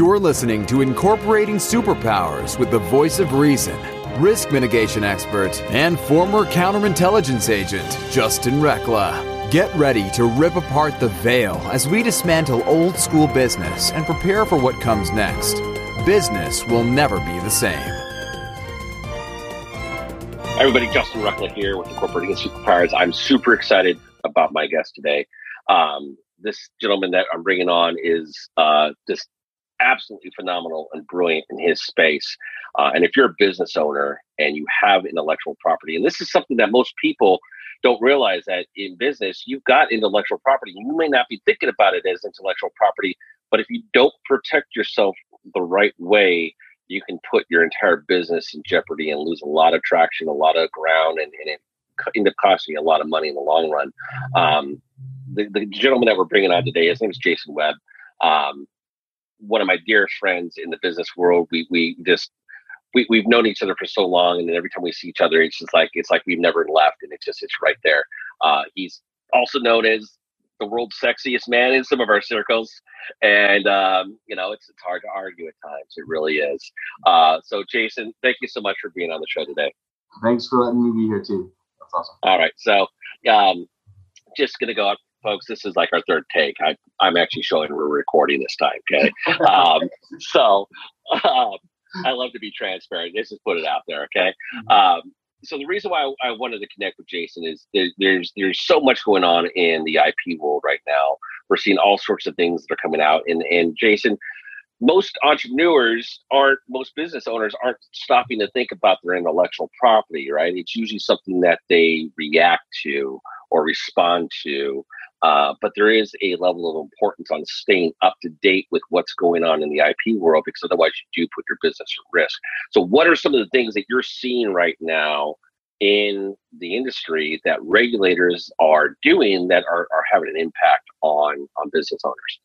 You're listening to Incorporating Superpowers with the voice of reason, risk mitigation expert, and former counterintelligence agent, Justin Reckla. Get ready to rip apart the veil as we dismantle old school business and prepare for what comes next. Business will never be the same. Everybody, Justin Reckla here with Incorporating Superpowers. I'm super excited about my guest today. Um, this gentleman that I'm bringing on is uh, just absolutely phenomenal and brilliant in his space. Uh, and if you're a business owner and you have intellectual property, and this is something that most people don't realize that in business, you've got intellectual property. You may not be thinking about it as intellectual property, but if you don't protect yourself the right way, you can put your entire business in jeopardy and lose a lot of traction, a lot of ground, and, and it end up costing you a lot of money in the long run. Um, the, the, gentleman that we're bringing on today, his name is Jason Webb. Um, one of my dearest friends in the business world. We we just we, we've known each other for so long, and then every time we see each other, it's just like it's like we've never left, and it's just it's right there. Uh, he's also known as the world's sexiest man in some of our circles, and um, you know it's it's hard to argue at times. It really is. Uh, so, Jason, thank you so much for being on the show today. Thanks for letting me be here too. That's awesome. All right, so um, just gonna go up folks, this is like our third take. I, I'm actually showing we're recording this time. Okay. Um, so um, I love to be transparent. Let's just put it out there. Okay. Mm-hmm. Um, so the reason why I wanted to connect with Jason is there's there's so much going on in the IP world right now. We're seeing all sorts of things that are coming out, and and Jason, most entrepreneurs aren't, most business owners aren't stopping to think about their intellectual property, right? It's usually something that they react to or respond to uh, but there is a level of importance on staying up to date with what's going on in the IP world because otherwise you do put your business at risk. So, what are some of the things that you're seeing right now in the industry that regulators are doing that are, are having an impact on on business owners?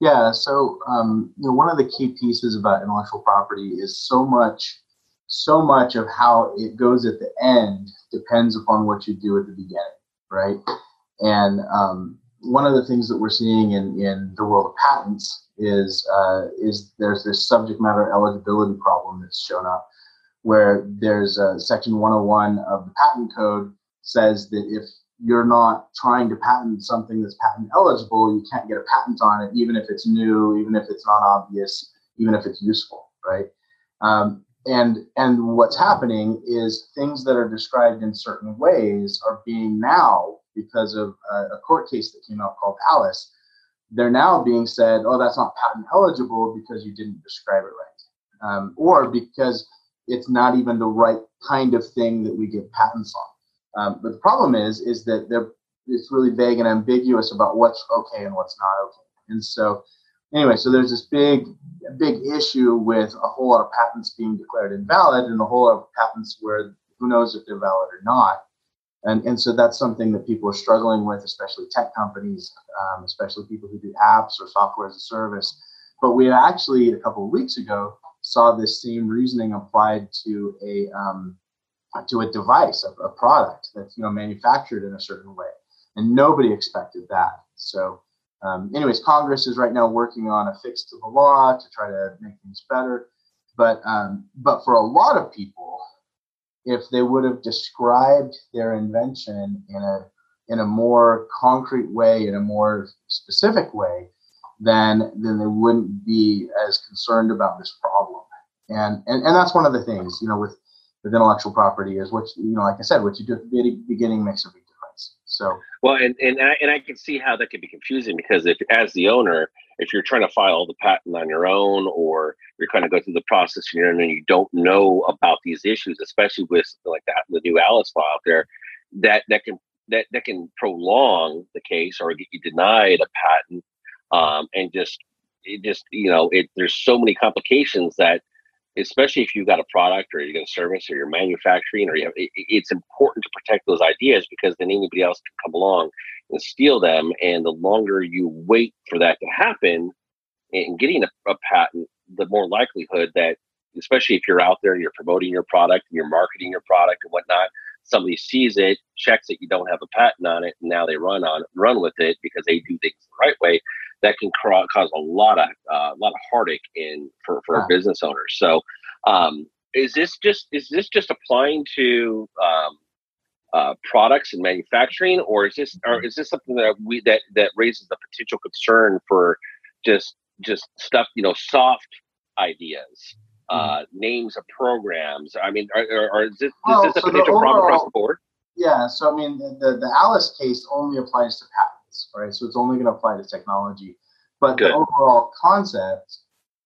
Yeah, so um, you know, one of the key pieces about intellectual property is so much, so much of how it goes at the end depends upon what you do at the beginning, right? And um, one of the things that we're seeing in, in the world of patents is uh, is there's this subject matter eligibility problem that's shown up, where there's a section 101 of the patent code says that if you're not trying to patent something that's patent eligible, you can't get a patent on it, even if it's new, even if it's not obvious, even if it's useful, right? Um, and and what's happening is things that are described in certain ways are being now because of a, a court case that came out called Alice, they're now being said, oh, that's not patent eligible because you didn't describe it right, um, or because it's not even the right kind of thing that we give patents on. Um, but the problem is, is that they're it's really vague and ambiguous about what's okay and what's not okay. And so, anyway, so there's this big, big issue with a whole lot of patents being declared invalid, and a whole lot of patents where who knows if they're valid or not. And, and so that's something that people are struggling with, especially tech companies, um, especially people who do apps or software as a service. But we actually, a couple of weeks ago, saw this same reasoning applied to a um, to a device, a, a, product that's you know manufactured in a certain way, and nobody expected that. So, um, anyways, Congress is right now working on a fix to the law to try to make things better. But um, but for a lot of people, if they would have described their invention in a in a more concrete way, in a more specific way, then then they wouldn't be as concerned about this problem. And and, and that's one of the things, you know, with with intellectual property is what you know, like I said, what you do at the beginning makes a big. So well, and and I, and I can see how that could be confusing because if as the owner, if you're trying to file the patent on your own or you're kind of go through the process and you're and you don't know about these issues, especially with like that, the new Alice law out there, that that can that that can prolong the case or get you denied a patent, um, and just it just you know it there's so many complications that especially if you've got a product or you got a service or you're manufacturing or you have, it, it's important to protect those ideas because then anybody else can come along and steal them. And the longer you wait for that to happen and getting a, a patent the more likelihood that especially if you're out there and you're promoting your product and you're marketing your product and whatnot somebody sees it checks that you don't have a patent on it and now they run on run with it because they do things the right way that can cause a lot of uh, a lot of heartache in for for yeah. business owners. So, um, is this just is this just applying to um, uh, products and manufacturing, or is this or is this something that we that that raises the potential concern for just just stuff you know soft ideas? Mm-hmm. Uh, names of programs. I mean, are, are, are is this, well, is this a so potential overall, problem across the board? Yeah. So I mean, the, the Alice case only applies to patents, right? So it's only going to apply to technology. But Good. the overall concept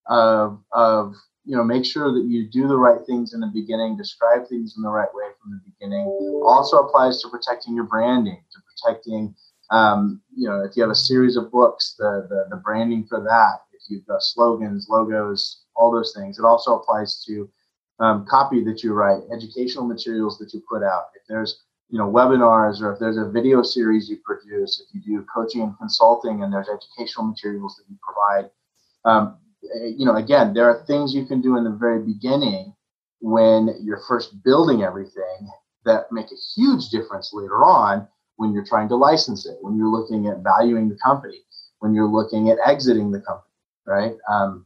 of of you know make sure that you do the right things in the beginning, describe things in the right way from the beginning, also applies to protecting your branding, to protecting um, you know if you have a series of books, the, the the branding for that. If you've got slogans, logos, all those things. It also applies to um, copy that you write, educational materials that you put out. If there's you know webinars or if there's a video series you produce if you do coaching and consulting and there's educational materials that you provide um, eh, you know again there are things you can do in the very beginning when you're first building everything that make a huge difference later on when you're trying to license it when you're looking at valuing the company when you're looking at exiting the company right? Um,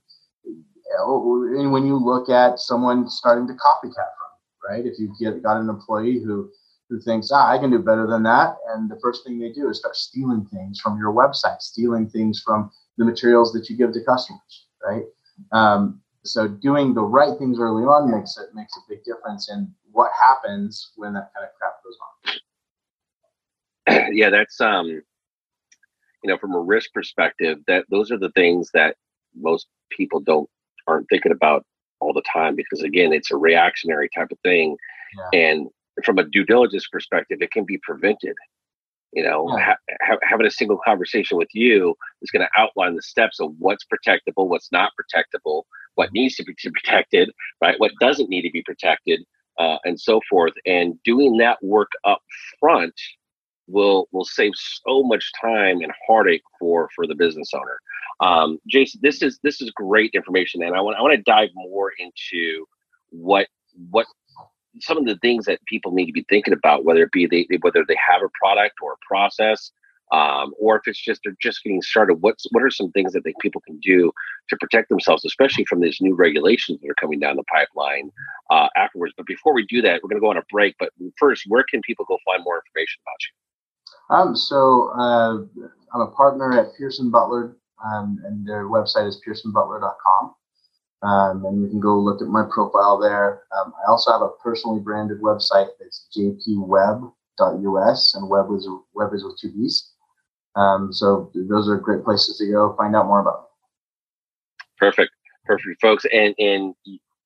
and when you look at someone starting to copycat from right? If you've got an employee who who thinks, ah, I can do better than that. And the first thing they do is start stealing things from your website, stealing things from the materials that you give to customers, right? Um, so doing the right things early on makes it makes a big difference in what happens when that kind of crap goes on. Yeah, that's um, you know, from a risk perspective, that those are the things that most people don't aren't thinking about all the time because again, it's a reactionary type of thing, yeah. and from a due diligence perspective, it can be prevented. You know, yeah. ha- having a single conversation with you is going to outline the steps of what's protectable, what's not protectable, what needs to be protected, right? What doesn't need to be protected, uh, and so forth. And doing that work up front will will save so much time and heartache for for the business owner. Um, Jason, this is this is great information, and I want I want to dive more into what what some of the things that people need to be thinking about, whether it be they, whether they have a product or a process, um, or if it's just they're just getting started. What's what are some things that they, people can do to protect themselves, especially from these new regulations that are coming down the pipeline uh, afterwards? But before we do that, we're going to go on a break. But first, where can people go find more information about you? Um, so uh, I'm a partner at Pearson Butler, um, and their website is pearsonbutler.com. Um, and you can go look at my profile there. Um, I also have a personally branded website that's jpwebb.us, and Webb is Webb is with two B's. Um, so those are great places to go find out more about. Perfect, perfect, folks, and and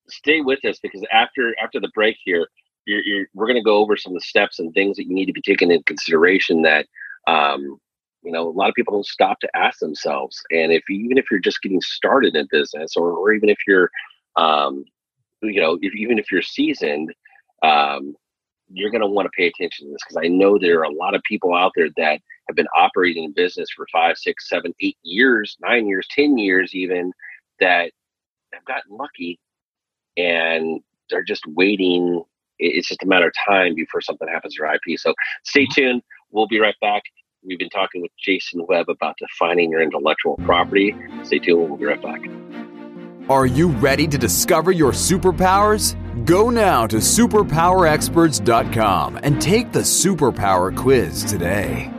stay with us because after after the break here, you're, you're, we're going to go over some of the steps and things that you need to be taking into consideration that um, you know a lot of people don't stop to ask themselves. And if even if you're just getting started in business or, or even if you're um, you know if, even if you're seasoned um, you're going to want to pay attention to this because i know there are a lot of people out there that have been operating in business for five six seven eight years nine years ten years even that have gotten lucky and they're just waiting. It's just a matter of time before something happens to your ip so stay mm-hmm. tuned. We'll be right back We've been talking with Jason Webb about defining your intellectual property. Stay tuned, we'll be right back. Are you ready to discover your superpowers? Go now to superpowerexperts.com and take the superpower quiz today.